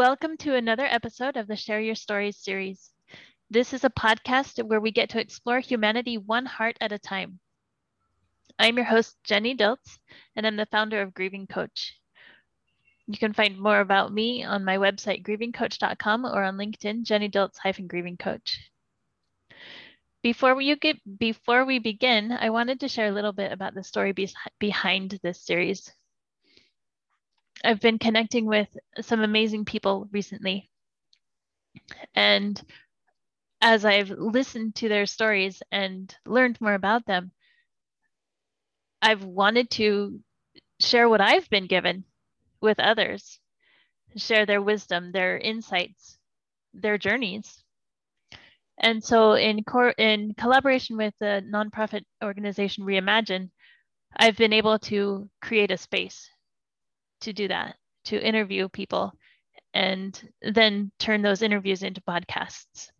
Welcome to another episode of the Share Your Stories series. This is a podcast where we get to explore humanity one heart at a time. I'm your host, Jenny Diltz, and I'm the founder of Grieving Coach. You can find more about me on my website, grievingcoach.com, or on LinkedIn, Jenny Diltz-Grieving Coach. Before we, get, before we begin, I wanted to share a little bit about the story be behind this series. I've been connecting with some amazing people recently. And as I've listened to their stories and learned more about them, I've wanted to share what I've been given with others, share their wisdom, their insights, their journeys. And so, in, cor- in collaboration with the nonprofit organization Reimagine, I've been able to create a space to do that, to interview people, and then turn those interviews into podcasts.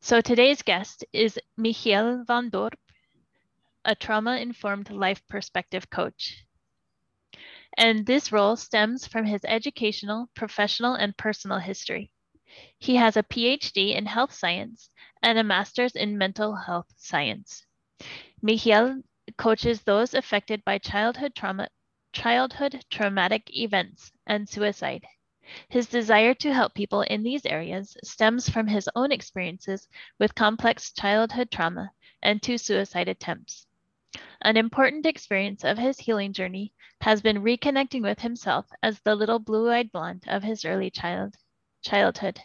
So today's guest is Michiel van Dorp, a trauma-informed life perspective coach. And this role stems from his educational, professional, and personal history. He has a PhD in health science and a master's in mental health science. Michiel coaches those affected by childhood trauma, childhood traumatic events and suicide. His desire to help people in these areas stems from his own experiences with complex childhood trauma and two suicide attempts. An important experience of his healing journey has been reconnecting with himself as the little blue-eyed blonde of his early child childhood.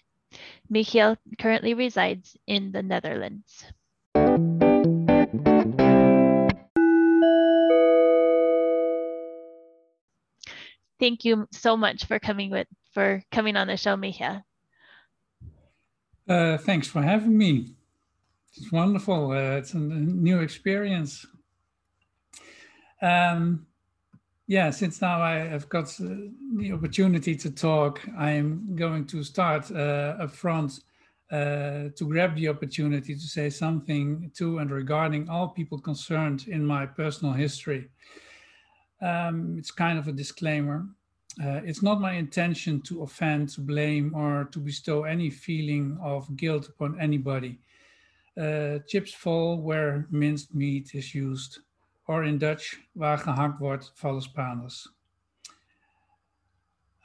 Michiel currently resides in the Netherlands. Thank you so much for coming with for coming on the show, Michiel. Uh, thanks for having me. It's wonderful. Uh, it's a new experience. Um, yeah, since now I have got uh, the opportunity to talk, I am going to start uh, up front uh, to grab the opportunity to say something to and regarding all people concerned in my personal history. Um, it's kind of a disclaimer. Uh, it's not my intention to offend, to blame, or to bestow any feeling of guilt upon anybody. Uh, chips fall where minced meat is used, or in Dutch, waar gehakt wordt, vallen Spaners.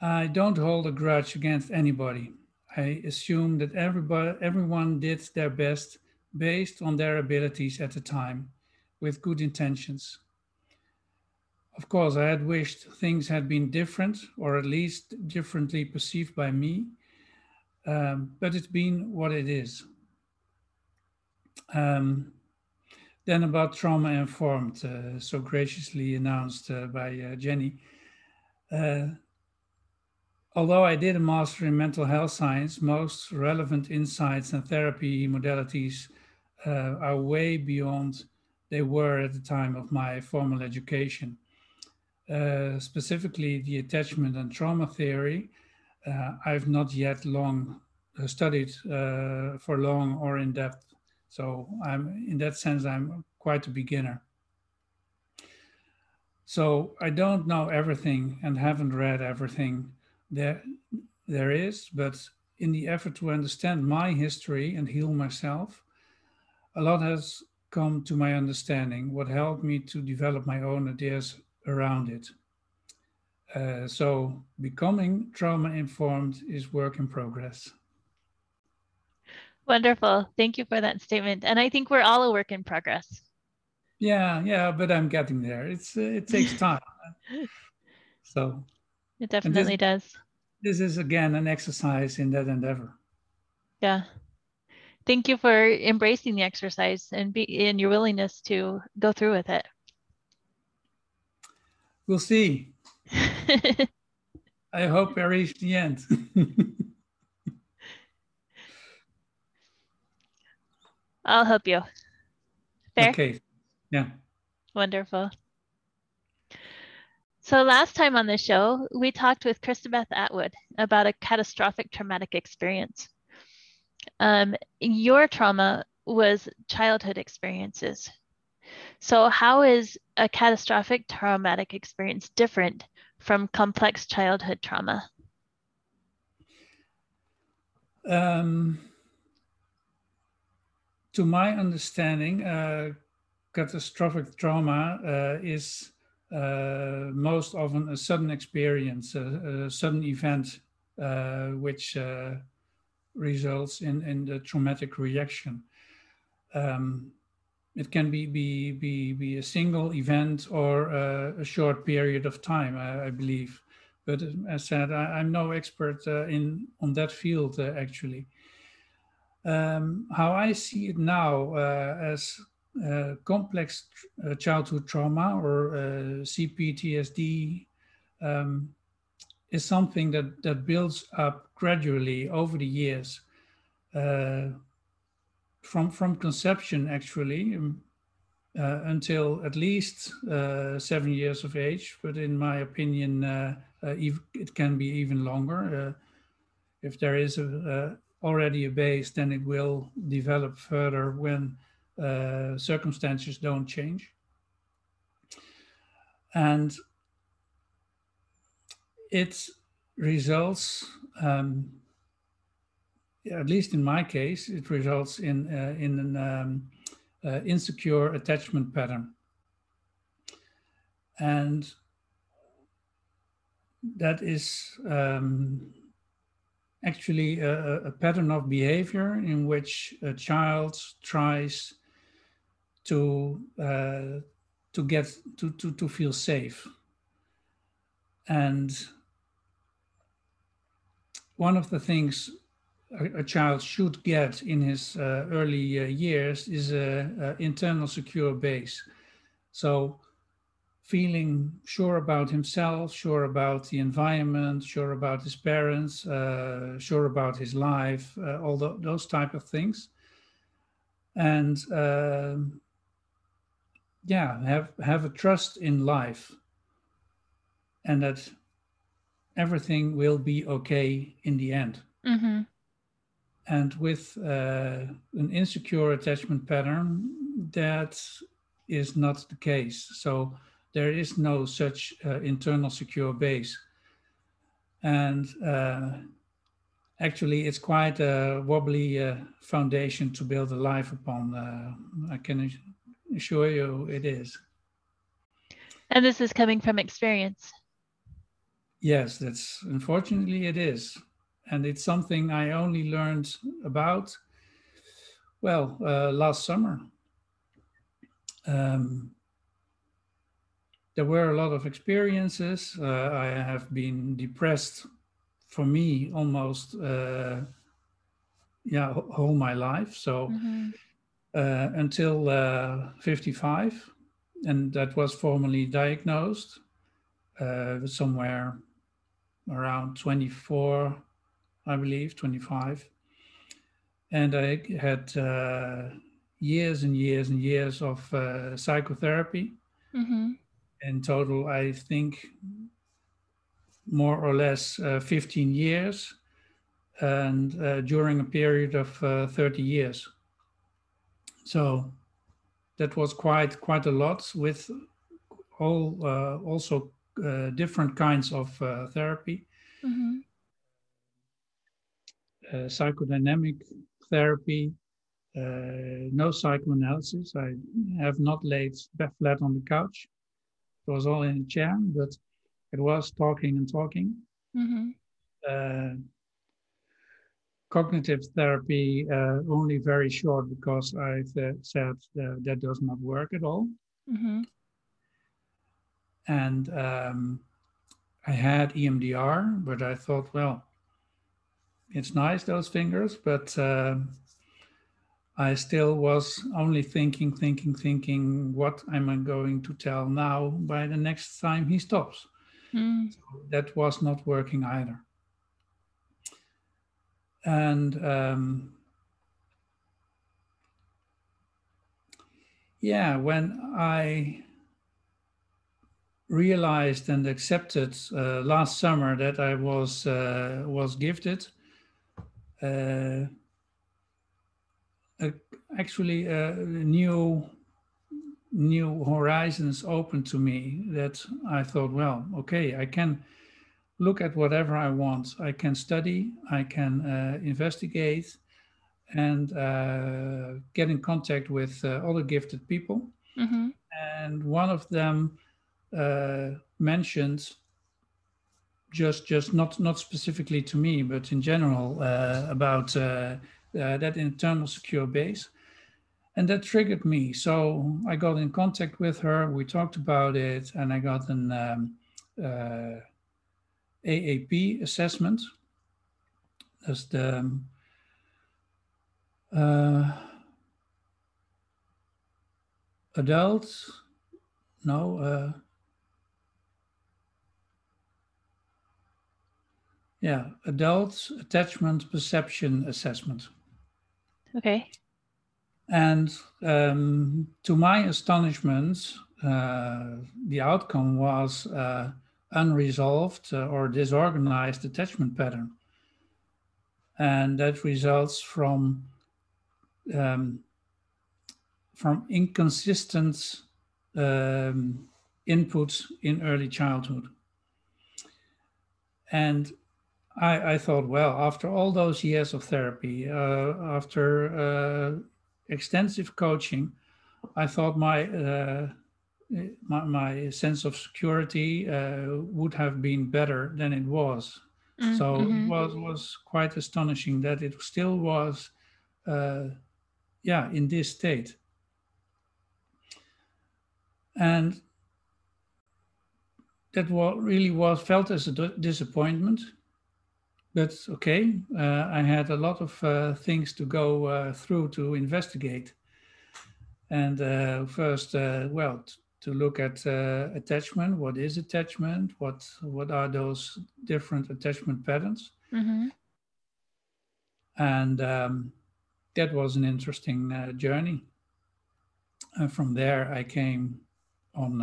I don't hold a grudge against anybody. I assume that everybody, everyone did their best based on their abilities at the time, with good intentions. Of course, I had wished things had been different, or at least differently perceived by me, um, but it's been what it is. Um, then about trauma informed, uh, so graciously announced uh, by uh, Jenny. Uh, although I did a master in mental health science, most relevant insights and therapy modalities uh, are way beyond they were at the time of my formal education. Specifically the attachment and trauma theory, I've not yet long studied for long or in depth. So I'm in that sense, I'm quite a beginner. So I don't know everything and haven't read everything there, there is, but in the effort to understand my history and heal myself, a lot has come to my understanding, what helped me to develop my own ideas around it. Uh, so becoming trauma informed is work in progress. Wonderful. Thank you for that statement. And I think we're all a work in progress. Yeah, yeah, but I'm getting there. It's uh, it takes time. so it definitely this, does. This is again an exercise in that endeavor. Yeah. Thank you for embracing the exercise and be in your willingness to go through with it. We'll see. I hope I reach the end. I'll help you. Fair? Okay. Yeah. Wonderful. So last time on the show, we talked with Christabeth Atwood about a catastrophic traumatic experience. Um, your trauma was childhood experiences. So how is a catastrophic traumatic experience different from complex childhood trauma? Um, to my understanding, uh, catastrophic trauma uh, is uh, most often a sudden experience, a, a sudden event, uh, which uh, results in, in the traumatic reaction. Um, it can be, be, be, be a single event or a short period of time, I, I believe. But as I said, I, am no expert uh, in on that field, uh, actually. Um, how I see it now uh, as uh, complex uh, childhood trauma or CPTSD um, is something that, that builds up gradually over the years. from, from conception, actually, um, uh, until at least uh, seven years of age, but in my opinion, uh, it can be even longer. if there is a, already a base, then it will develop further when uh, circumstances don't change. And it results, um, at least in my case, it results in, uh, in an um, uh, insecure attachment pattern. And that is um, actually a, a, pattern of behavior in which a child tries to uh, to get to, to to feel safe. And one of the things a, a child should get in his uh, early uh, years is a, a, internal secure base. So feeling sure about himself sure about the environment sure about his parents uh, sure about his life uh, all the, those type of things. And um, yeah have have a trust in life and that everything will be okay in the end. Mm-hmm. and with uh, an insecure attachment pattern that is not the case. So there is no such uh, internal secure base and uh, actually it's quite a wobbly uh, foundation to build a life upon uh, i can assure you it is. And this is coming from experience. Yes, that's unfortunately it is. And it's something I only learned about, well, uh, last summer. Um, there were a lot of experiences. Uh, I have been depressed for me almost, uh, yeah, whole my life. So. Mm-hmm uh, until uh, 55, and that was formally diagnosed uh, somewhere around 24, I believe, 25. And I had uh, years and years and years of uh, psychotherapy. Mm-hmm. In total, I think more or less uh, 15 years, and during a period of 30 years. So that was quite quite a lot with all uh, also uh, different kinds of uh, therapy. Mm-hmm. Uh, psychodynamic therapy, uh, no psychoanalysis. I have not laid flat on the couch. It was all in a chair, but it was talking and talking. Mm-hmm. Uh, cognitive therapy uh, only very short because I said uh, that does not work at all. Mm-hmm. And um, I had EMDR, but I thought, well, it's nice those fingers, but uh, I still was only thinking, thinking, thinking, what am I going to tell now by the next time he stops? Mm. So that was not working either and um, yeah, when I realized and accepted uh, last summer that I was uh, was gifted. Uh, actually, uh, new new horizons opened to me that I thought, well, okay, I can look at whatever I want. I can study, I can uh, investigate, and uh, get in contact with uh, other gifted people. Mm-hmm. And one of them uh, mentioned just just not not specifically to me, but in general uh, about uh, that internal secure base and that triggered me. So I got in contact with her. We talked about it, and I got an um, uh, AAP assessment. That's the um, uh, adult, no, uh, yeah, adult attachment perception assessment. Okay. And um, to my astonishment, uh, the outcome was uh, unresolved uh, or disorganized attachment pattern. And that results from um, from inconsistent um, inputs in early childhood. And I, I, thought, well, after all those years of therapy, uh, after uh, extensive coaching, I thought my uh, my, my, sense of security uh, would have been better than it was. Mm-hmm. So it mm-hmm. was was quite astonishing that it still was, uh, yeah, in this state. And that what really was felt as a disappointment but okay, uh, I had a lot of uh, things to go uh, through to investigate. And uh, first, uh, well, t- to look at uh, attachment. What is attachment? What what are those different attachment patterns? Mm-hmm. And um, that was an interesting journey. And from there, I came on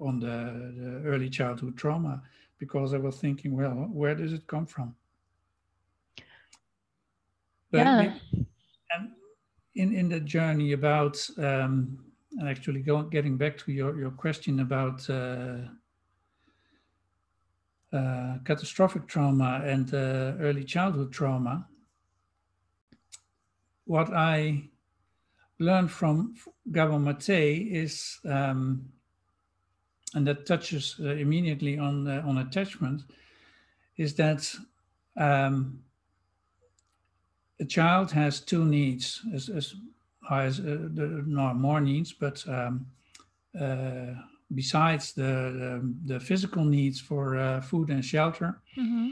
on the, the early childhood trauma because I was thinking, well, where does it come from? But yeah. and in in the journey about um, actually going getting back to your your question about uh, uh, catastrophic trauma and uh, early childhood trauma, what I learned from Gabor Mate is um, and that touches uh, immediately on uh, on attachment, is that um, a child has two needs, as, as as uh, no more needs, but um, uh, besides the, the, the physical needs for uh, food and shelter, mm-hmm.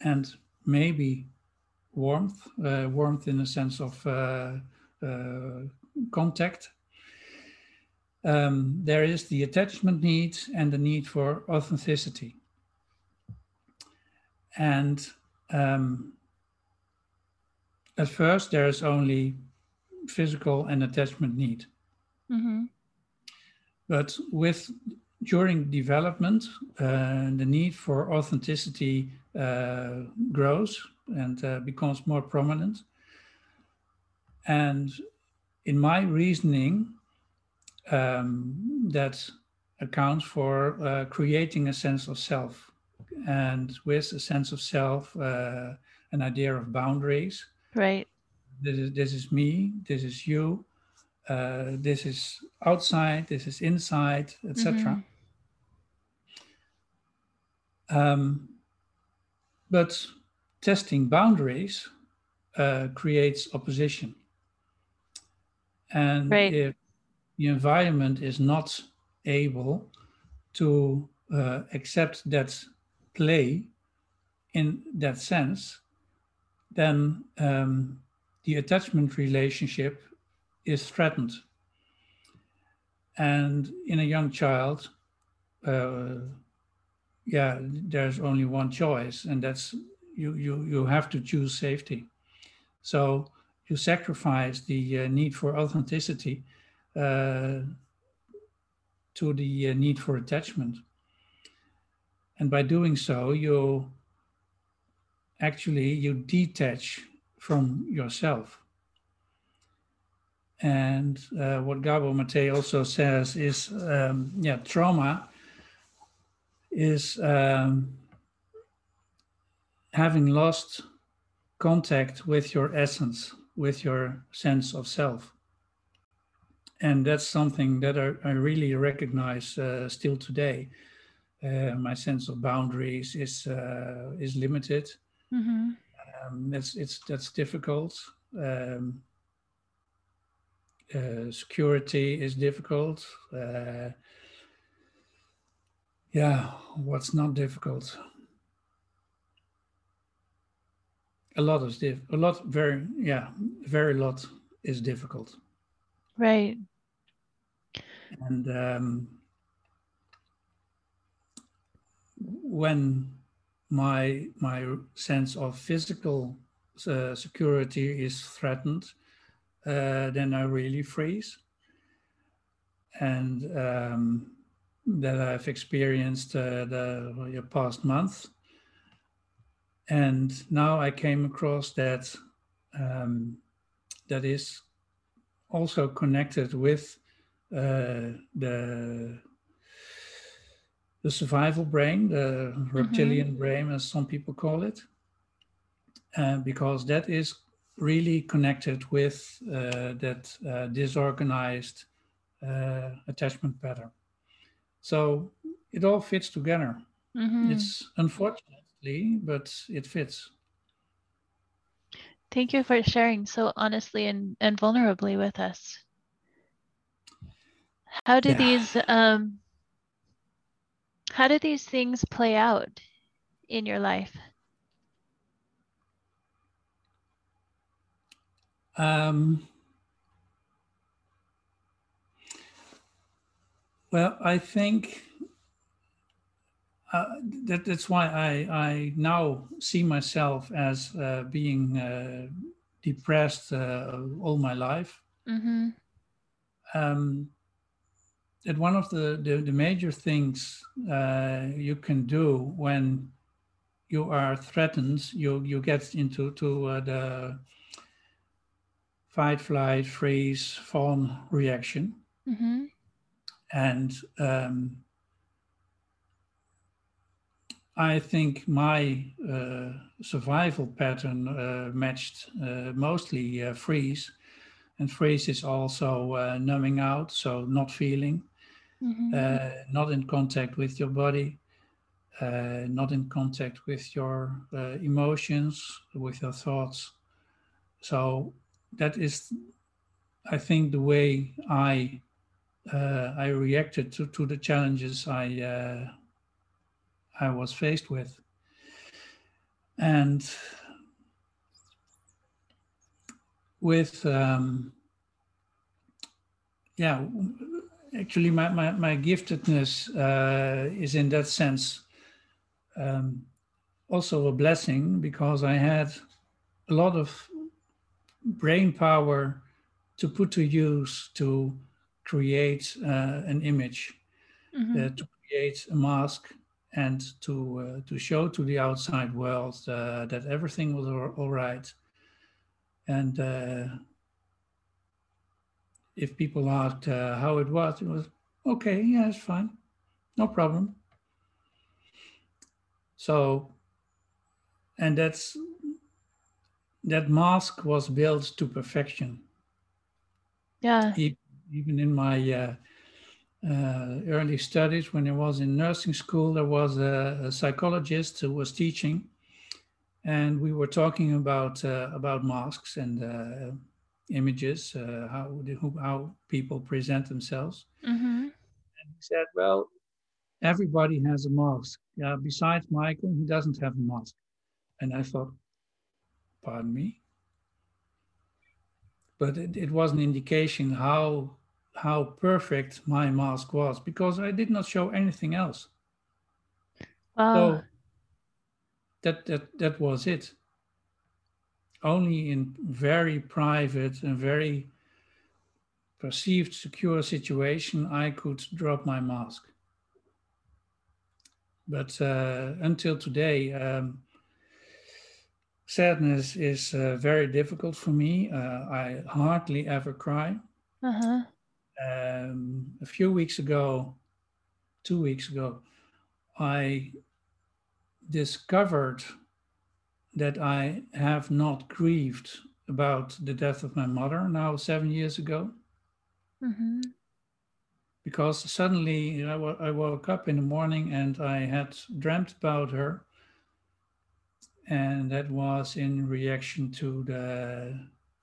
and maybe warmth, uh, warmth in the sense of contact um, there is the attachment need and the need for authenticity. And um, at first, there is only physical and attachment need. Mm-hmm. But with during development, uh, the need for authenticity uh, grows and uh, becomes more prominent. And in my reasoning, um, that accounts for uh, creating a sense of self. And with a sense of self, uh, an idea of boundaries. Right. This is this is me. This is you. Uh, this is outside. This is inside, etc. Mm-hmm. Um, but testing boundaries uh, creates opposition. And right. if the environment is not able to uh, accept that play in that sense, then um, the attachment relationship is threatened. And in a young child, uh, yeah, there's only one choice, and that's you, you, you have to choose safety. So you sacrifice the uh, need for authenticity uh, to the uh, need for attachment. And by doing so, you actually you detach from yourself. And uh, what Gabor Mate also says is, um, yeah, trauma is um, having lost contact with your essence, with your sense of self. And that's something that I, I really recognize uh, still today. Uh, my sense of boundaries is uh, is limited. Mm-hmm. Um, it's it's that's difficult. Um, uh, security is difficult. Uh, yeah, what's not difficult? A lot is diff. A lot, very yeah, very lot is difficult. Right. And um, when my my sense of physical uh, security is threatened, uh, then I really freeze. And um, that I've experienced uh, the, past month. And now I came across that um, that is also connected with uh, the the survival brain, the reptilian mm-hmm. brain, as some people call it, uh, because that is really connected with uh, that uh, disorganized uh, attachment pattern. So it all fits together. Mm-hmm. It's unfortunately, but it fits. Thank you for sharing so honestly and, and vulnerably with us. How do yeah. these um, how do these things play out in your life? Um, well, I think uh, that, that's why I, I now see myself as uh, being uh, depressed uh, all my life. Mm-hmm. Um, that one of the, the, the major things uh, you can do when you are threatened, you, you get into to uh, the fight, flight, freeze, fawn reaction. Mm-hmm. And um, I think my uh, survival pattern uh, matched uh, mostly uh, freeze. And freeze is also uh, numbing out, so not feeling mm-hmm. uh, not in contact with your body, uh, not in contact with your uh, emotions, with your thoughts. So that is, I think, the way I uh, I reacted to, to the challenges I uh, I was faced with, and with um, yeah actually my, my, my giftedness uh, is in that sense um, also a blessing because I had a lot of brain power to put to use to create uh, an image, mm-hmm. uh, to create a mask, and to uh, to show to the outside world uh, that everything was all, right. And uh, if people asked uh, how it was, it was okay, yeah, it's fine, no problem. So, and that's that mask was built to perfection. Yeah. Even in my uh, uh, early studies, when I was in nursing school, there was a, a psychologist who was teaching, and we were talking about uh, about masks and uh, images, uh, how how people present themselves. Mm-hmm. And he said, "Well, everybody has a mask. Yeah, besides Michiel, he doesn't have a mask." And I thought, "Pardon me." But it, it was an indication how how perfect my mask was because I did not show anything else. Wow. So that that that was it only in very private and very perceived secure situation, I could drop my mask. But uh, until today, um, sadness is uh, very difficult for me. Uh, I hardly ever cry. Uh-huh. Um, a few weeks ago, two weeks ago, I discovered that I have not grieved about the death of my mother now seven years ago. Mm-hmm. Because suddenly I, w- I woke up in the morning and I had dreamt about her. And that was in reaction to the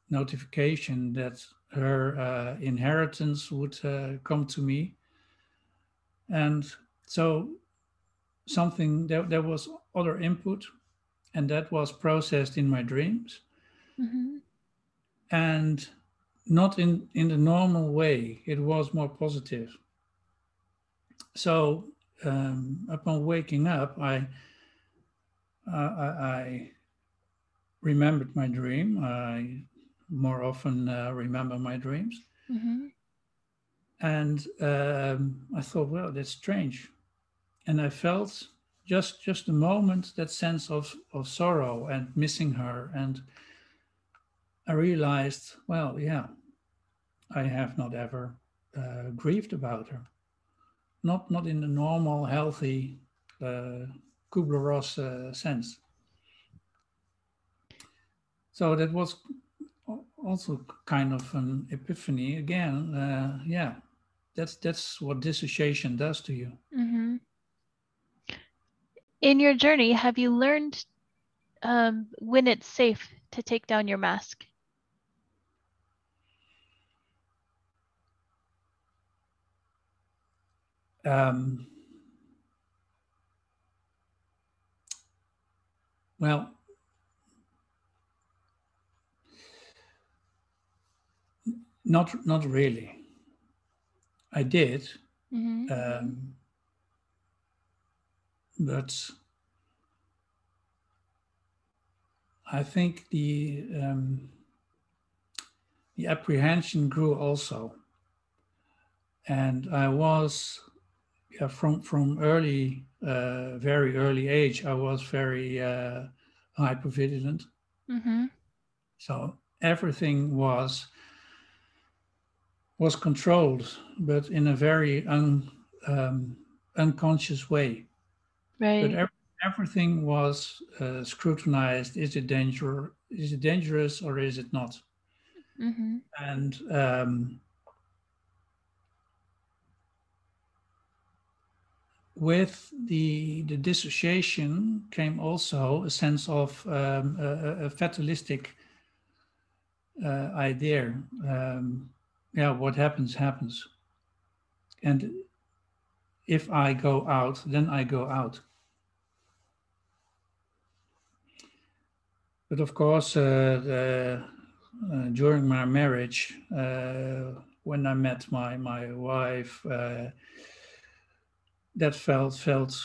notification that her uh, inheritance would uh, come to me. And so something, there, there was other input, and that was processed in my dreams. Mm-hmm. And not in, in the normal way, it was more positive. So um, upon waking up, I, uh, I, I remembered my dream. I more often uh, remember my dreams. Mm-hmm. And um, I thought, well, that's strange. And I felt just just a moment that sense of, of sorrow and missing her. And I realized, well, yeah, I have not ever uh, grieved about her. Not not in the normal, healthy uh, Kubler-Ross uh, sense. So that was also kind of an epiphany again. Uh, yeah, that's that's what dissociation does to you. Mm-hmm. In your journey, have you learned um, when it's safe to take down your mask? Um, well, not not really. I did, Mm-hmm. um, but I think the um, the apprehension grew also, and I was yeah, from from early, uh, very early age. I was very uh, hypervigilant, Mm-hmm. so everything was was controlled, but in a very un, um, unconscious way. Right. But ev- everything was uh, scrutinized. Is it danger? Is it dangerous or is it not? mm-hmm. And um, with the the dissociation came also a sense of um, a, a- a fatalistic uh, idea. Um, yeah, what happens happens, and if I go out, then I go out. But of course, uh, the, uh, during my marriage, uh, when I met my my wife, uh, that felt felt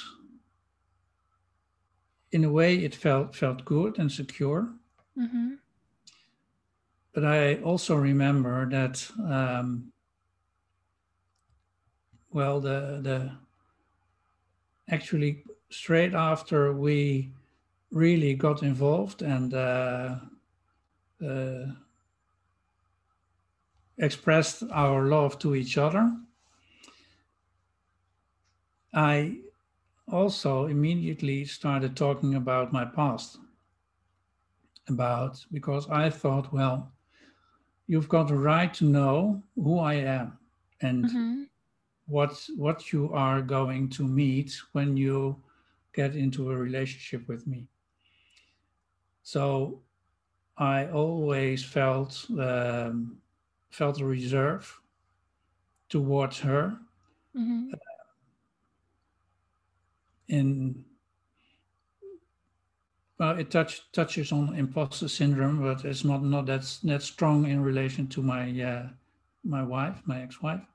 in a way it felt felt good and secure. Mm-hmm. But I also remember that um, well, the the actually straight after we really got involved and uh, uh, expressed our love to each other, I also immediately started talking about my past. About because I thought, well, you've got a right to know who I am and Mm-hmm. what what you are going to meet when you get into a relationship with me. So I always felt um, felt a reserve towards her Mm-hmm. in well it touch, touches on imposter syndrome but it's not not that that strong in relation to my uh, my wife my ex-wife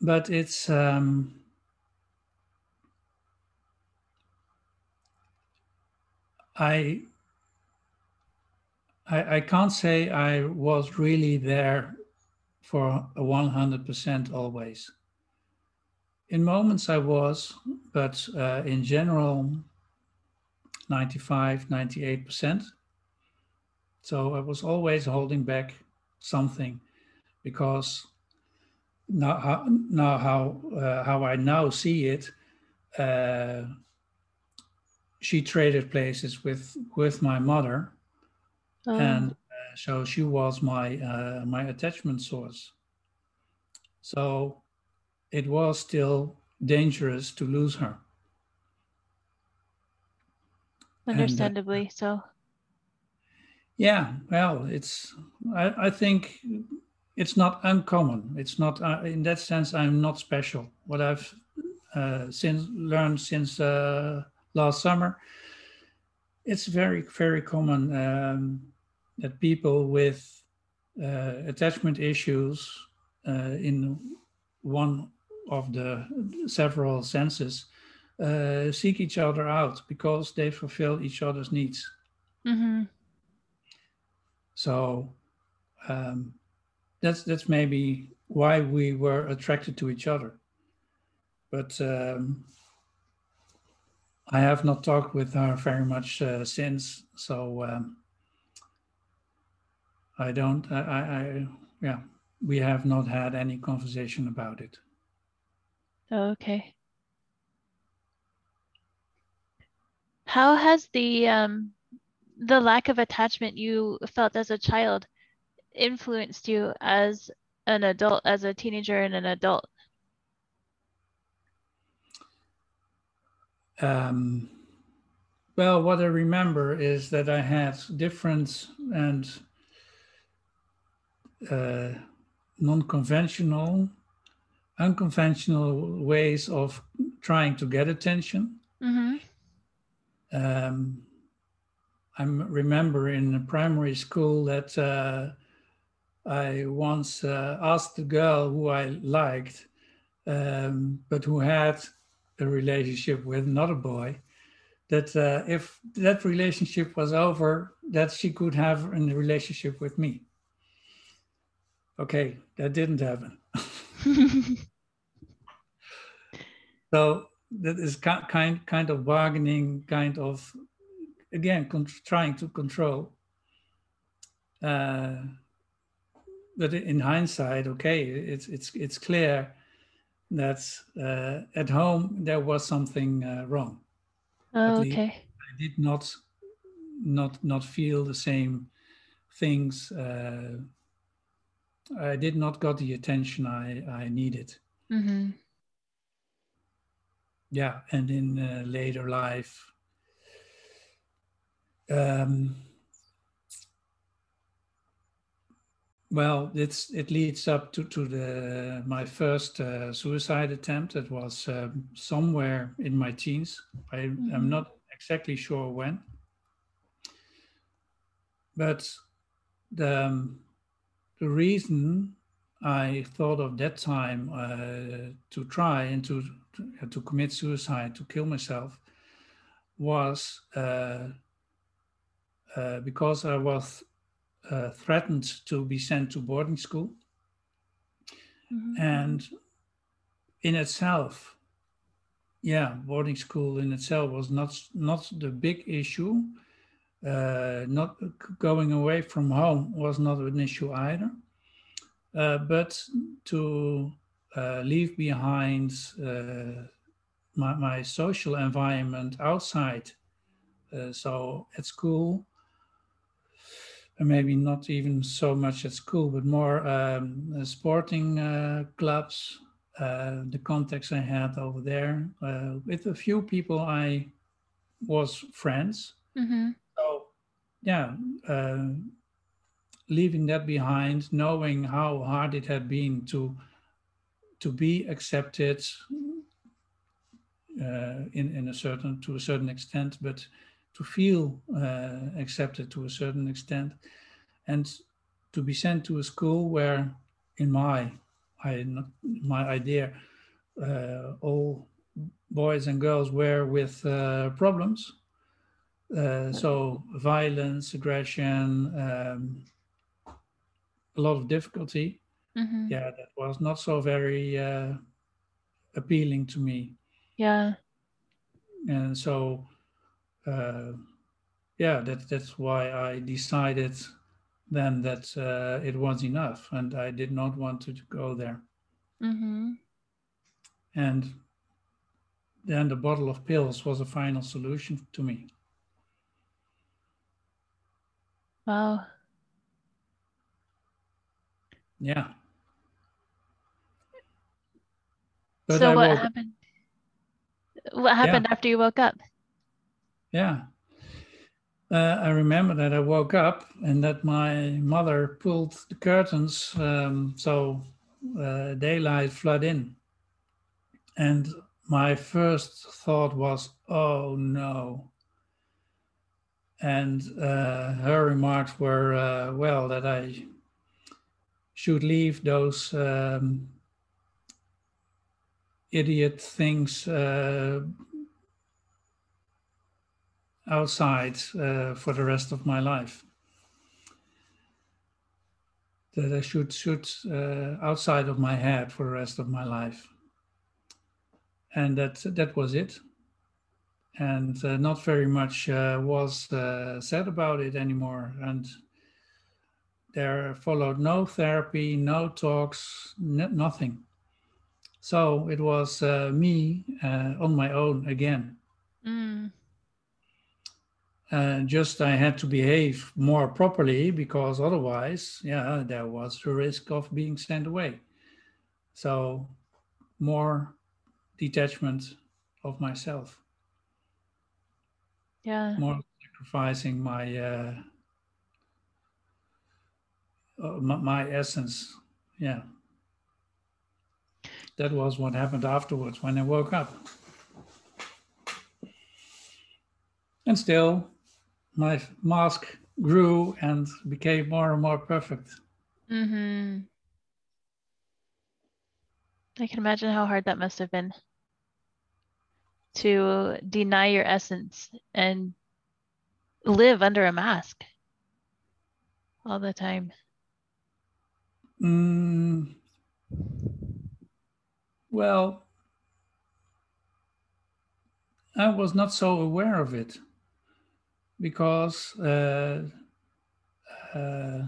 but it's um, i I, I can't say I was really there for a 100% always. In moments I was, but uh, in general, 95, 98%. So I was always holding back something because now, now how, uh, how I now see it, uh, she traded places with, with my mother. Oh. And uh, so she was my, uh, my attachment source. So it was still dangerous to lose her. And, uh, understandably so. Yeah, well, it's. I, I think it's not uncommon. It's not uh, in that sense. I'm not special. What I've uh, since learned since uh, last summer, it's very very common um, that people with uh, attachment issues uh, in one of the several senses uh, seek each other out because they fulfill each other's needs. hmm So um, that's that's maybe why we were attracted to each other. But um, I have not talked with her very much uh, since, so um, I don't. I, I, I yeah, we have not had any conversation about it. Okay. How has the um the lack of attachment you felt as a child influenced you as an adult, as a teenager and an adult? Um, well, what I remember is that I had different and uh, non-conventional, unconventional ways of trying to get attention. hmm Um, I remember in primary school that uh, I once uh, asked a girl who I liked, um, but who had a relationship with another boy, that uh, if that relationship was over, that she could have a relationship with me. Okay, that didn't happen. so that is kind kind of bargaining, kind of again trying to control. Uh, but in hindsight, okay, it's it's it's clear that uh, at home there was something uh, wrong. Oh, okay. I did not not not feel the same things. Uh, I did not got the attention I I needed. hmm Yeah, and in uh, later life, um, well, it's it leads up to to the my first uh, suicide attempt. It was um, somewhere in my teens. I Mhm. am not exactly sure when, but the um, the reason I thought of that time uh, to try and to to, to commit suicide to kill myself was uh, uh, because I was uh, threatened to be sent to boarding school, Mhm. and in itself, yeah, boarding school in itself was not not the big issue. Uh, not going away from home was not an issue either. Uh, but to uh, leave behind uh, my, my social environment outside, uh, so at school, maybe not even so much at school, but more um, uh, sporting uh, clubs, uh, the contacts I had over there. Uh, with a few people, I was friends. Mhm. So, yeah, uh, leaving that behind, knowing how hard it had been to to be accepted uh, in in a certain to a certain extent, but to feel uh, accepted to a certain extent, and to be sent to a school where, in my I my idea, uh, all boys and girls were with uh, problems uh, so violence, aggression, um, a lot of difficulty. hmm Yeah, that was not so very uh, appealing to me. Yeah. and so uh, yeah that that's why i decided then that uh, it was enough and i did not want to go there hmm and then the bottle of pills was a final solution to me Wow. yeah but so I what woke- happened? What happened after you woke up? Yeah. Uh, I remember that I woke up and that my mother pulled the curtains um, so uh, daylight flood in. And my first thought was, oh no. And uh, her remarks were, uh, well, that I should leave those um, idiot things uh, outside uh, for the rest of my life. That I should shoot uh, outside of my head for the rest of my life, and that that was it. And uh, not very much uh, was uh, said about it anymore. And there followed no therapy, no talks, n- nothing. So it was uh, me on my own again. Mm. Uh, just I had to behave more properly because otherwise, yeah, there was the risk of being sent away. So, more detachment of myself, Yeah. more sacrificing my uh, uh, my, my essence. Yeah, that was what happened afterwards when I woke up. And still, my mask grew and became more and more perfect. hmm I can imagine how hard that must have been to deny your essence and live under a mask all the time. Mm, well, I was not so aware of it because uh, uh,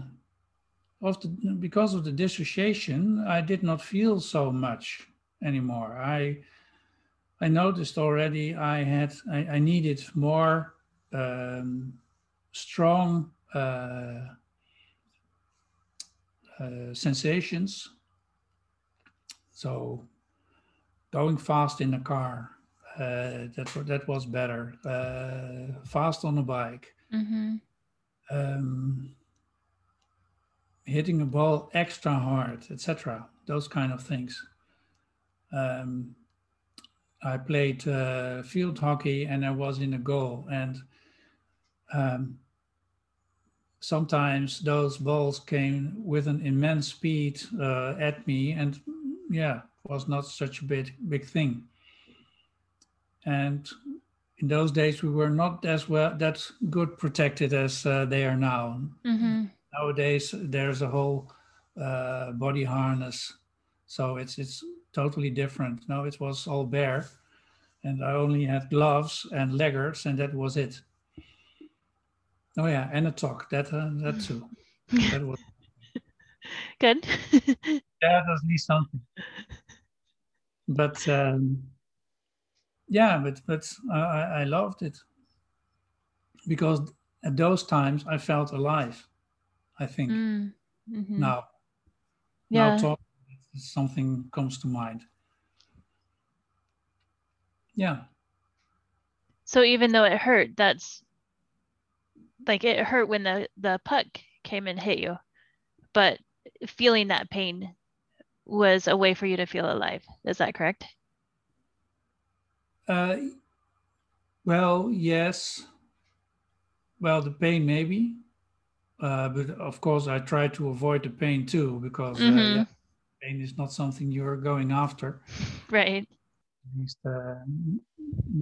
of the because of the dissociation, I did not feel so much anymore. I I noticed already I had I, I needed more um, strong uh, uh, sensations. So going fast in a car, uh, that that was better. Uh, fast on a bike, hmm um, hitting a ball extra hard, etc. Those kind of things. Um, I played uh, field hockey and I was in a goal, and um, sometimes those balls came with an immense speed uh, at me, and yeah, was not such a big big thing. And in those days, we were not as well that good protected as uh, they are now. hmm Nowadays, there's a whole uh, body harness, so it's it's totally different. Now it was all bare, and I only had gloves and leggers, and that was it. Oh yeah, and a talk that uh, that too. That was Good. was at least something. But um, yeah, but but I, I loved it because at those times I felt alive. I think Mm. Mhm. now Yeah. now talk something comes to mind. Yeah, So even though it hurt, that's like it hurt when the the puck came and hit you, but feeling that pain was a way for you to feel alive. Is that correct? Uh, well, yes. Well, the pain maybe, uh, but of course I try to avoid the pain too because uh, Mhm. yeah, pain is not something you're going after. Right. at least uh,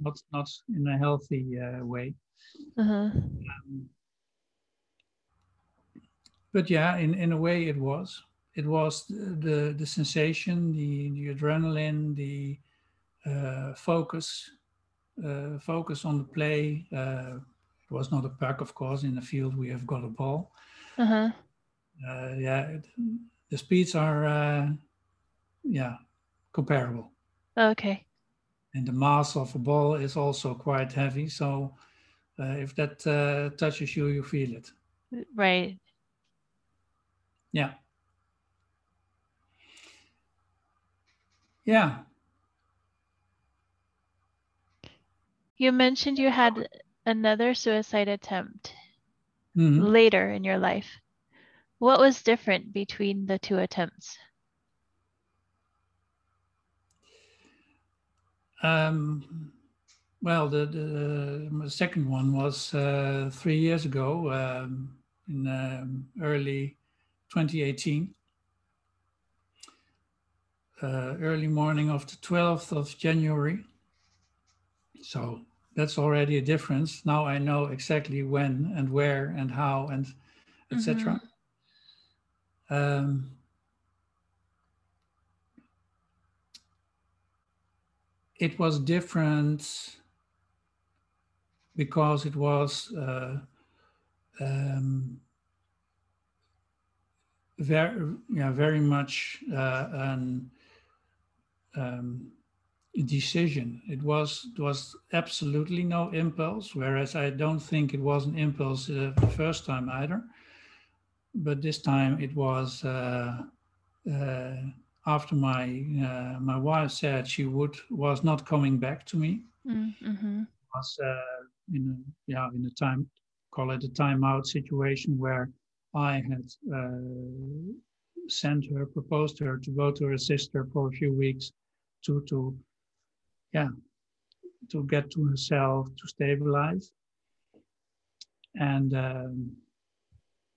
not not in a healthy uh, way. Uh-huh. Um, but yeah, in, in a way it was. It was the the, the sensation, the, the adrenaline, the uh, focus, uh, focus on the play. Uh, it was not a puck, of course. In the field, we have got a ball. Uh-huh. Uh, yeah, it, the speeds are, uh, yeah, comparable. Okay. And the mass of a ball is also quite heavy. So uh, if that uh, touches you, you feel it. Right. Yeah. Yeah. You mentioned you had another suicide attempt Mhm. later in your life. What was different between the two attempts? Um, well, the, the, the second one was uh, three years ago um, in um, early 2018. Uh, early morning of the 12th of January. So that's already a difference. Now I know exactly when and where and how and etc. Um, it was different because it was uh, um, very, yeah, very much uh, an um, decision. It was it was absolutely no impulse, whereas I don't think it was an impulse uh, the first time either. But this time it was uh, uh, after my uh, my wife said she would was not coming back to me. Mm-hmm. Was uh, in a yeah in a time call it a timeout situation where I had uh, sent her proposed her to go to her sister for a few weeks to to yeah. To get to herself to stabilize. And um,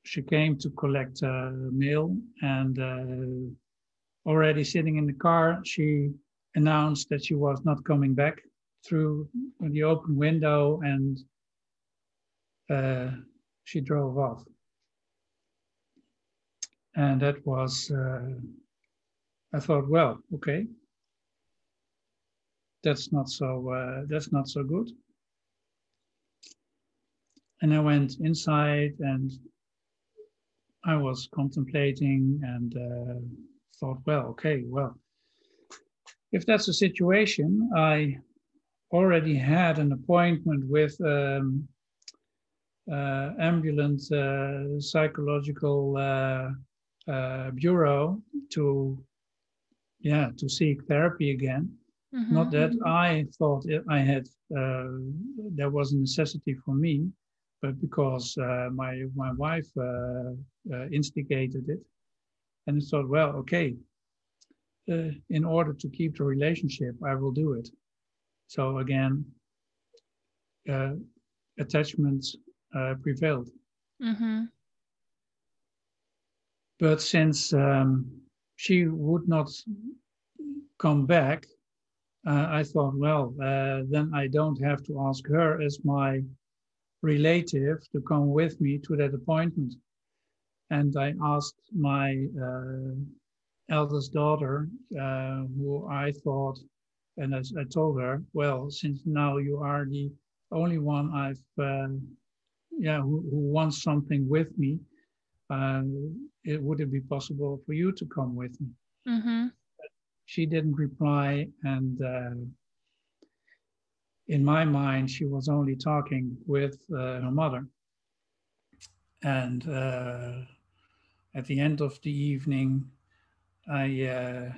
she came to collect uh, mail and uh, already sitting in the car she announced that she was not coming back through the open window and uh, she drove off. And that was uh, i thought well okay that's not so uh, that's not so good. And i went inside and i was contemplating and uh, thought well okay well if that's the situation i already had an appointment with um, uh, ambulance uh, psychological uh, uh, bureau to yeah to seek therapy again Mm-hmm. not that I thought I had uh, there was a necessity for me, but because uh, my my wife uh, uh instigated it, and I thought, well, okay, uh, in order to keep the relationship, I will do it. So again, uh, attachment prevailed. Mm-hmm. But since um, she would not come back, uh, I thought, well, uh, then I don't have to ask her as my relative to come with me to that appointment. And I asked my uh, eldest daughter, uh, who I thought, and as I told her, well, since now you are the only one I've, uh, yeah, who, who, wants something with me, uh, it, would it be possible for you to come with me? Mm-hmm she didn't reply and uh, in my mind she was only talking with uh, her mother. And uh, at the end of the evening i uh,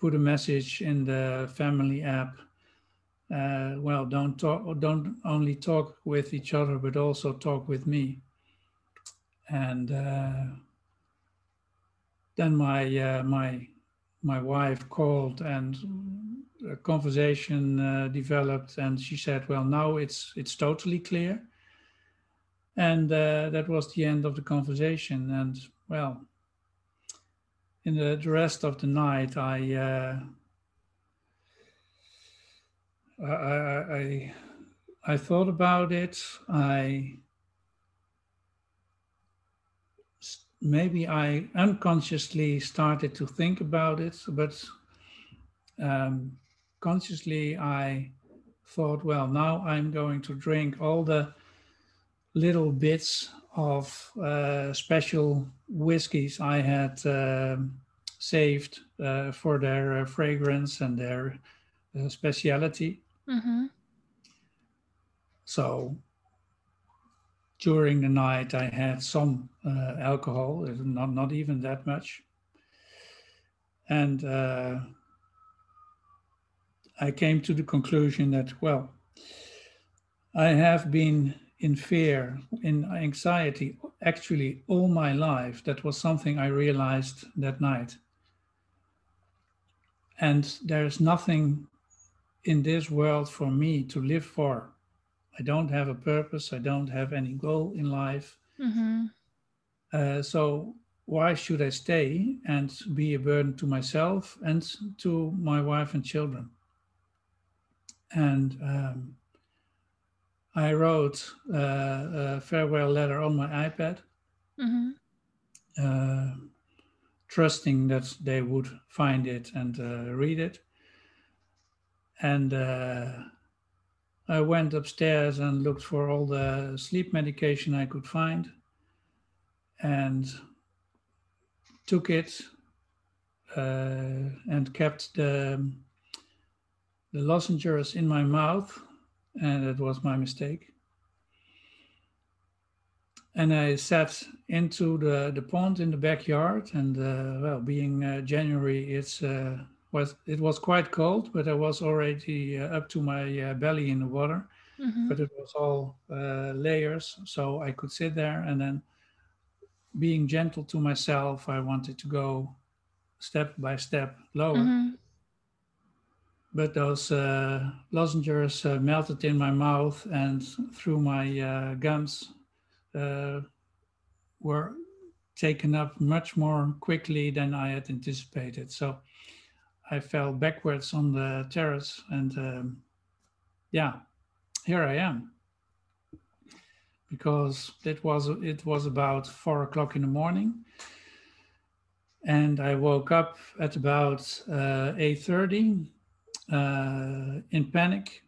put a message in the family app uh, well don't talk don't only talk with each other but also talk with me. And uh, then my my my wife called and a conversation uh, developed and she said well now it's it's totally clear and uh, that was the end of the conversation and well in the, the rest of the night i uh, I, I, I, I thought about it. I maybe I unconsciously started to think about it, but um, consciously I thought, well, now I'm going to drink all the little bits of uh, special whiskeys I had uh, saved uh, for their uh, fragrance and their uh, speciality. Mm-hmm. So during the night, I had some uh, alcohol, not not even that much, and I came to the conclusion that well, I have been in fear, in anxiety, actually all my life. That was something I realized that night. And there's nothing in this world for me to live for. I don't have a purpose, I don't have any goal in life. Mm-hmm. Uh, so, why should I stay and be a burden to myself and to my wife and children? And um, I wrote uh, a farewell letter on my iPad, mm-hmm. uh, trusting that they would find it and uh, read it. And uh, I went upstairs and looked for all the sleep medication I could find and took it uh, and kept the, the lozenges in my mouth and it was my mistake. And I sat into the, the pond in the backyard, and uh, well, being uh, January, it's uh, was it was quite cold, but I was already uh, up to my uh, belly in the water. Mm-hmm. But it was all uh, layers, so I could sit there, and then being gentle to myself, I wanted to go step by step lower. Mm-hmm but those uh, lozenges uh, melted in my mouth and through my uh, gums uh, were taken up much more quickly than I had anticipated. So I fell backwards on the terrace, and um, yeah, here I am. Because it was it was about four o'clock in the morning, and I woke up at about uh, eight thirty uh, in panic.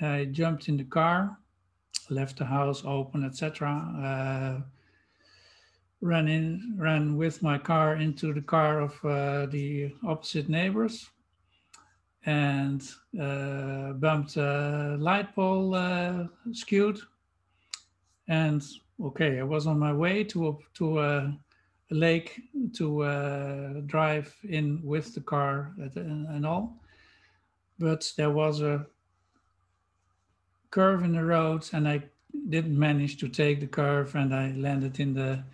I jumped in the car, left the house open, etc. Uh, ran in, ran with my car into the car of uh, the opposite neighbors, and uh, bumped a light pole uh, skewed. And okay, I was on my way to a, to a, lake to uh, drive in with the car and, and all but there was a curve in the road and I didn't manage to take the curve and I landed in the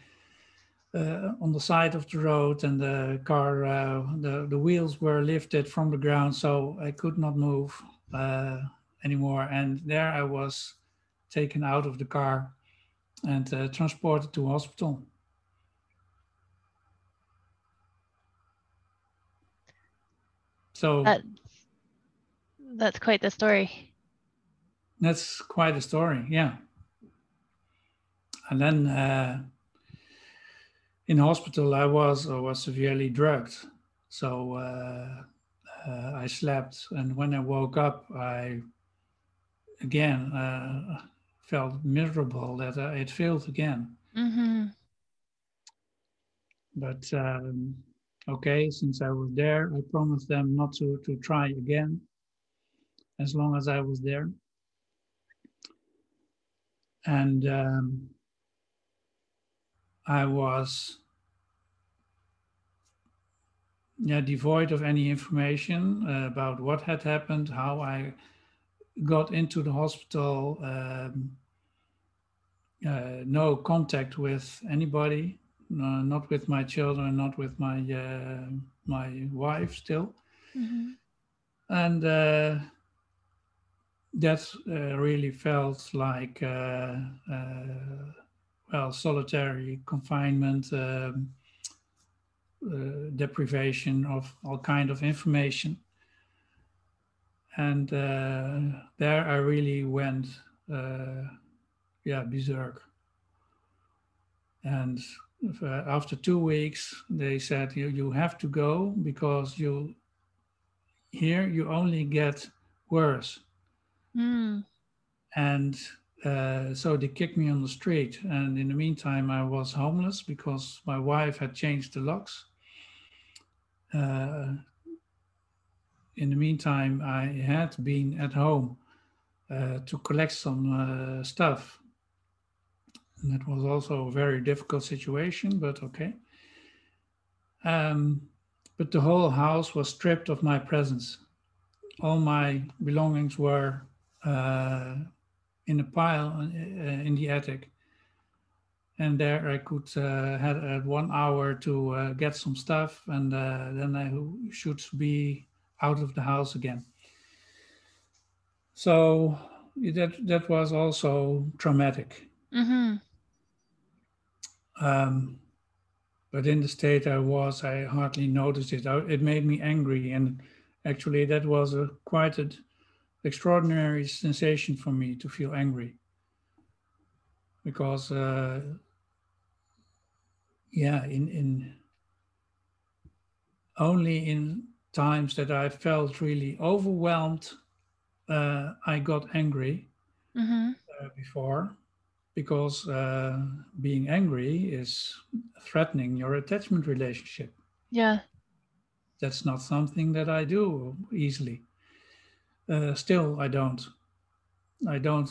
uh, on the side of the road and the car uh, the, the wheels were lifted from the ground so I could not move uh, anymore and there I was taken out of the car and uh, transported to hospital. So that's quite the story. That's quite a story, yeah. And then uh, in hospital, I was I was severely drugged, so uh, uh, I slept, and when I woke up, I again uh, felt miserable that I had failed again. Mm-hmm. But um, okay, since I was there, I promised them not to to try again as long as I was there. And um, I was yeah, devoid of any information uh, about what had happened, how I got into the hospital, um, uh, no contact with anybody, uh, not with my children, not with my uh, my wife still, mm-hmm. and uh, that uh, really felt like uh, uh, well solitary confinement um, uh, deprivation of all kind of information and uh, there I really went, uh, yeah, berserk. And uh, after two weeks, they said you you have to go because you here you only get worse. Mm. And uh, so they kicked me on the street. And in the meantime, I was homeless because my wife had changed the locks. Uh, in the meantime, I had been at home uh, to collect some uh, stuff. And that was also a very difficult situation, but okay. Um, but the whole house was stripped of my presence. All my belongings were uh, in a pile uh, in the attic. And there I could uh, had, one hour to uh, get some stuff, and then I should be out of the house again. So that that was also traumatic. Mm-hmm. Um, but in the state I was, I hardly noticed it. It made me angry, and actually, that was a quite an extraordinary sensation for me to feel angry, because uh, yeah, in in only in times that I felt really overwhelmed, uh, I got angry mm-hmm. uh, before because uh, being angry is threatening your attachment relationship. Yeah. That's not something that I do easily. Uh, still, I don't. I don't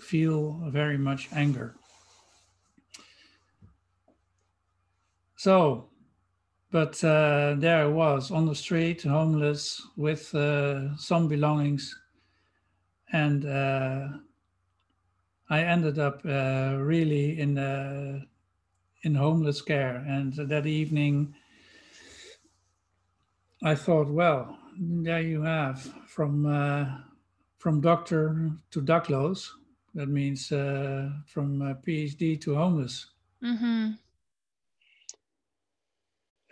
feel very much anger. So but uh, there I was on the street, homeless, with uh, some belongings, and uh, I ended up uh, really in uh, in homeless care. And that evening, I thought, well, there you have from uh, from doctor to Dakloos. That means uh, from PhD to homeless. Mm-hmm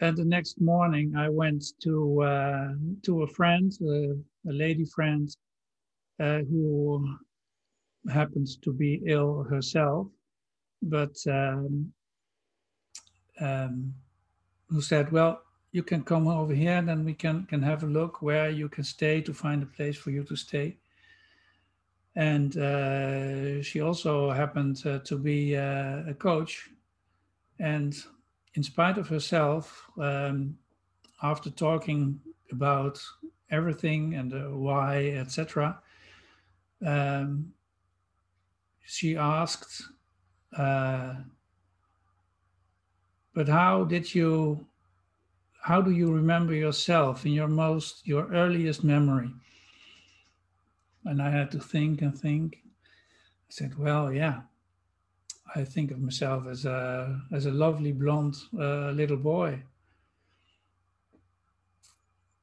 and the next morning I went to uh, to a friend, uh, a lady friend, uh, who happens to be ill herself, but um, um, who said, "Well, you can come over here, and then we can can have a look where you can stay to find a place for you to stay." And uh, she also happened uh, to be uh, a coach, and in spite of herself, um, after talking about everything and uh, why, etc., um, she asked, uh, "But how did you? How do you remember yourself in your most, your earliest memory?" And I had to think and think. I said, "Well, yeah." I think of myself as a as a lovely blonde uh, little boy.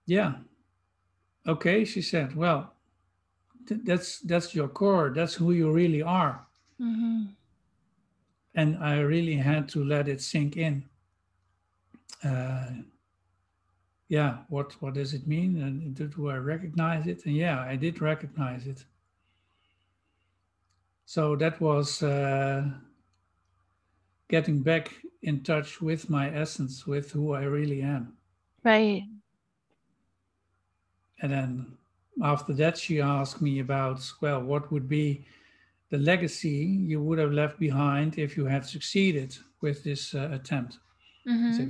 Yeah. Okay, she said. Well, th- that's that's your core. That's who you really are. Mm-hmm. And I really had to let it sink in. Uh, yeah, what what does it mean? And do I recognize it? And yeah, I did recognize it. So that was. Uh, getting back in touch with my essence, with who I really am. Right. And then after that, she asked me about, well, what would be the legacy you would have left behind if you had succeeded with this uh, attempt? Mm-hmm.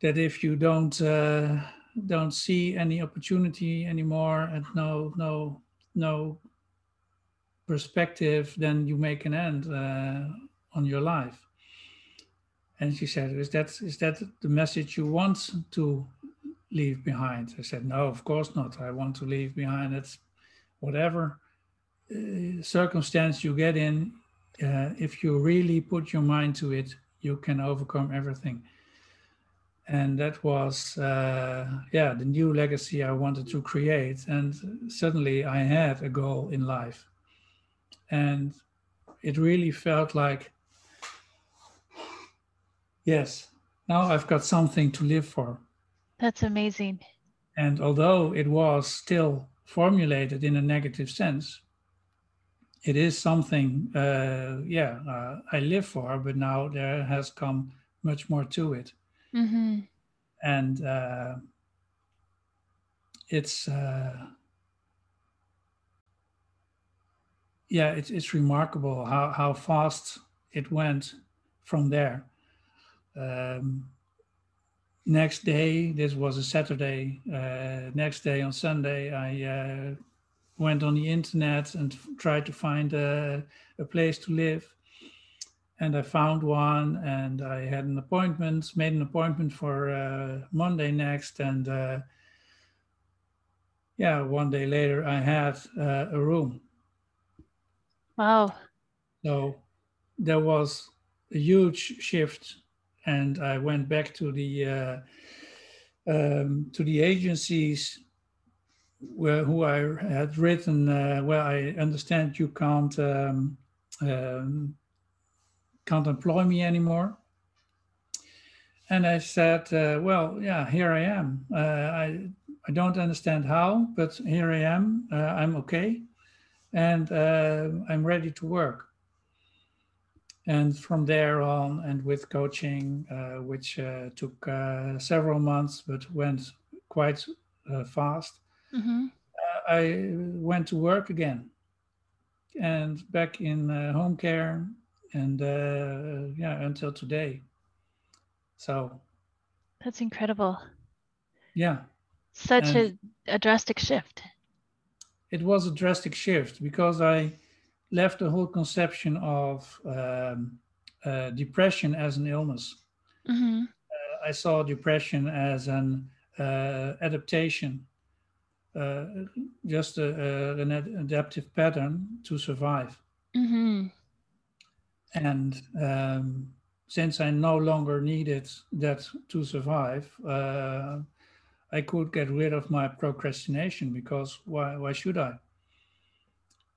That if you don't uh, don't see any opportunity anymore and no no no perspective, then you make an end uh, on your life. And she said, is that, is that the message you want to leave behind? I said, no, of course not. I want to leave behind it, whatever uh, circumstance you get in, uh, if you really put your mind to it, you can overcome everything. And that was, uh, yeah, the new legacy I wanted to create. And suddenly I had a goal in life. And it really felt like Yes. Now I've got something to live for. That's amazing. And although it was still formulated in a negative sense, it is something, uh, yeah, uh, I live for, but now there has come much more to it. Mm-hmm. And uh, it's, uh, yeah, it's, it's remarkable how, how fast it went from there. Um, next day, this was a Saturday. Uh, next day on Sunday, I uh, went on the internet and f- tried to find a, a place to live. And I found one, and I had an appointment, made an appointment for uh, Monday next. And uh, yeah, one day later, I had uh, a room. Wow. So there was a huge shift, and I went back to the uh, um, to the agencies where who I had written. Uh, well, I understand you can't um, um, can't employ me anymore. And I said, uh, well, yeah, here I am. Uh, I I don't understand how, but here I am. Uh, I'm okay, and uh, I'm ready to work and from there on and with coaching uh, which uh, took uh, several months but went quite uh, fast Mm-hmm. uh, i went to work again and back in uh, home care and uh, yeah until today so That's incredible. yeah Such And- a, a drastic shift. it was a drastic shift because i left the whole conception of um, uh, depression as an illness Mm-hmm. I saw depression as an uh, adaptation, uh, just a, a- an ad- adaptive pattern to survive. Mm-hmm. And um, since I no longer needed that to survive, uh, I could get rid of my procrastination because why, why should I?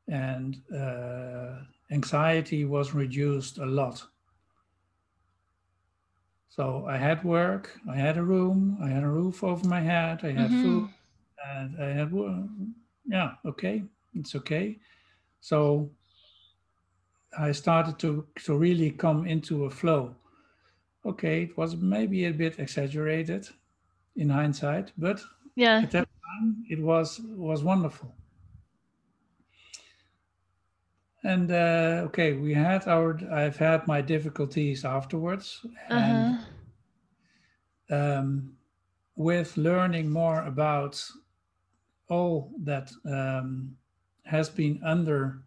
And uh, anxiety was reduced a lot. So I had work, I had a room, I had a roof over my head, I had Mhm. food, and I had, yeah, okay, it's okay. So I started to to really come into a flow. Okay, it was maybe a bit exaggerated in hindsight, but Yeah. at that time it was was wonderful. And uh, okay, we had our. I've had my difficulties afterwards, and Uh-huh. um, with learning more about all that um, has been under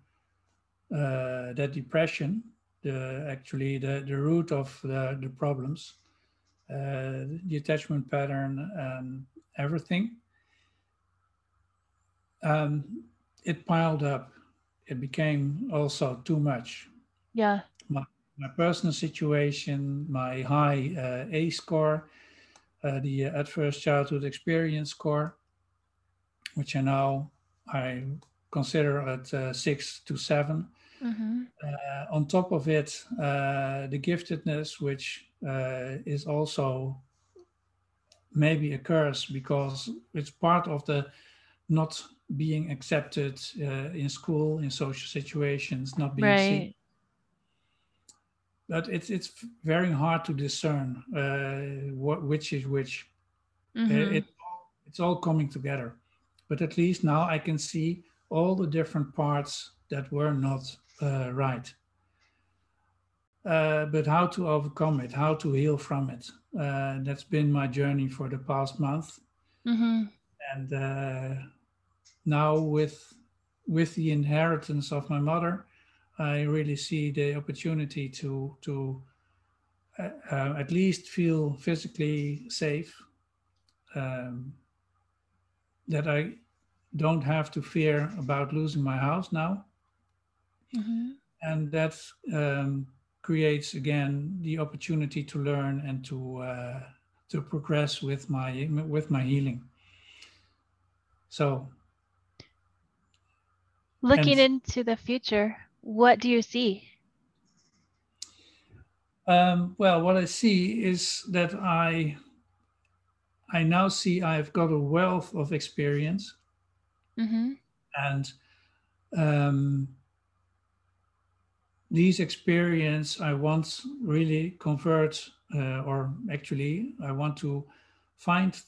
uh, that depression, the actually the, the root of the, the problems, uh, the attachment pattern, and everything. Um, it piled up. It became also too much Yeah. my personal situation, my high uh, A score, uh, the adverse childhood experience score, which I now I consider at uh, six to seven. Mm-hmm. Uh, on top of it, uh, the giftedness, which uh, is also maybe a curse because it's part of the not being accepted uh, in school, in social situations, not being seen but it's it's very hard to discern uh, what which is which. Uh, Mm-hmm. it it's all coming together, but at least now I can see all the different parts that were not uh, right. Uh, but how to overcome it, how to heal from it. Uh, that's been my journey for the past month, Mm-hmm. and uh, now with with the inheritance of my mother, I really see the opportunity to to uh, uh, at least feel physically safe. Um, that I don't have to fear about losing my house now, Mm-hmm. and that um, creates again the opportunity to learn and to uh, to progress with my with my healing. So Looking And- into the future, what do you see? Um, well, what I see is that I I now see I've got a wealth of experience, Mm-hmm. and um, these experience I want really convert, uh, or actually I want to find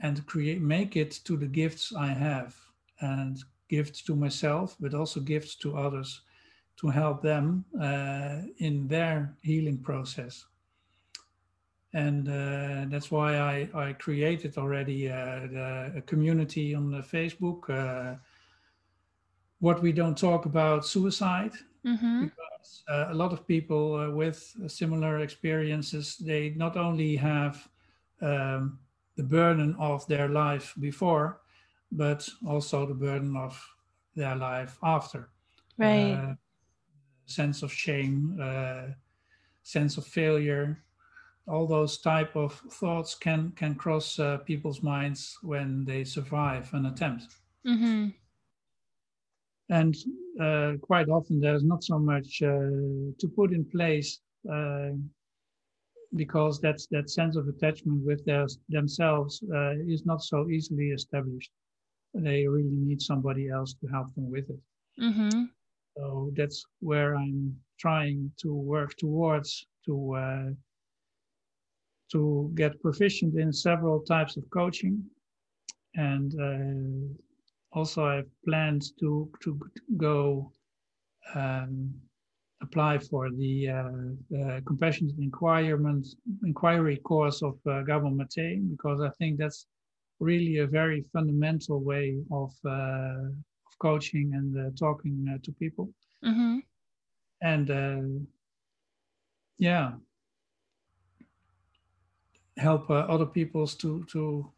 and create, make it to the gifts I have, and gifts to myself, but also gifts to others, to help them uh, in their healing process and uh, that's why I, I created already uh, the, a community on Facebook. Uh, what we don't talk about suicide Mm-hmm. because uh, a lot of people uh, with similar experiences they not only have um, the burden of their life before, but also the burden of their life after. Right. Uh, sense of shame, uh, sense of failure, all those type of thoughts can can cross uh, people's minds when they survive an attempt mm-hmm. And uh, quite often there's not so much uh, to put in place uh, because that's that sense of attachment with their, themselves uh, is not so easily established they really need somebody else to help them with it Mm-hmm. so that's where i'm trying to work towards to uh, to get proficient in several types of coaching. And uh, also, I've plans to, to go um, apply for the, uh, the compassionate inquirement, inquiry course of uh, Gabor Mate, because I think that's really a very fundamental way of, uh, of coaching and uh, talking uh, to people. Mm-hmm. And uh, yeah, help uh, other peoples to to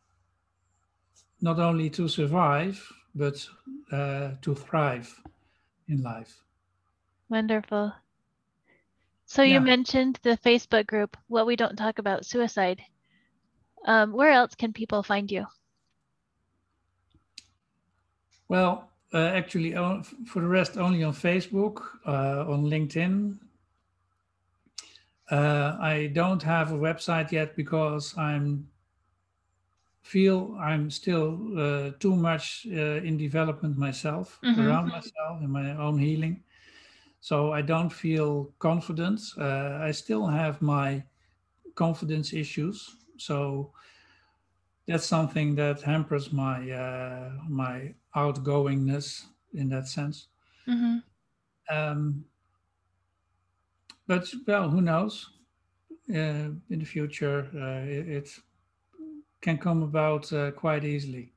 not only to survive but uh, to thrive in life. Wonderful. So you mentioned the Facebook group, What We Don't Talk About Suicide. Um, where else can people find you? Well, uh, actually, uh, for the rest, only on Facebook, uh, on LinkedIn. Uh, I don't have a website yet because I'm feel I'm still uh, too much uh, in development myself, Mhm. around myself in my own healing. So I don't feel confident. Uh, I still have my confidence issues. So that's something that hampers my uh, my outgoingness in that sense. Mm-hmm. Um, but well, who knows? Uh, in the future, uh, it, it can come about uh, quite easily.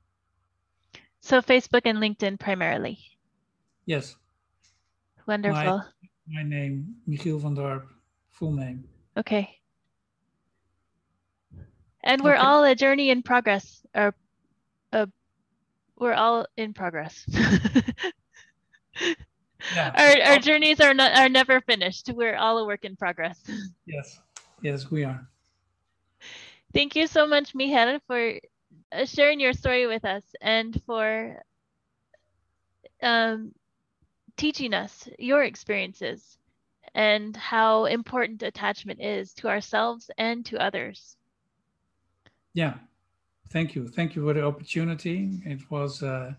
So Facebook and LinkedIn primarily. Yes, Wonderful. my name, Michiel van Dorp, full name. Okay. And we're Okay. all a journey in progress, or uh, we're all in progress. Yeah. our our journeys are not are never finished. We're all a work in progress. Yes, yes, we are. Thank you so much, Michiel, for uh, sharing your story with us and for um, teaching us your experiences and how important attachment is to ourselves and to others. Yeah, thank you. Thank you for the opportunity. It was uh,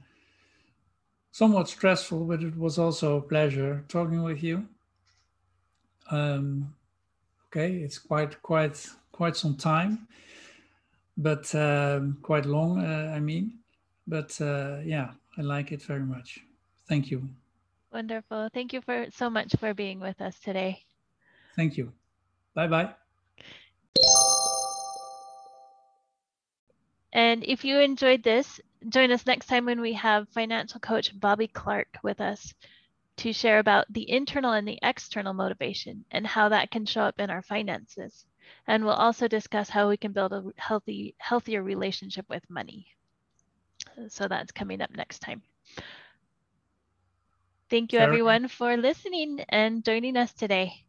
somewhat stressful, but it was also a pleasure talking with you. Um, okay, it's quite quite quite some time, but um, quite long. Uh, I mean, but uh, yeah, I like it very much. Thank you. Wonderful. Thank you for so much for being with us today. Thank you. Bye bye. And if you enjoyed this, join us next time when we have financial coach Bobby Clark with us to share about the internal and the external motivation and how that can show up in our finances. And we'll also discuss how we can build a healthy, healthier relationship with money. So that's coming up next time. Thank you, everyone, for listening and joining us today.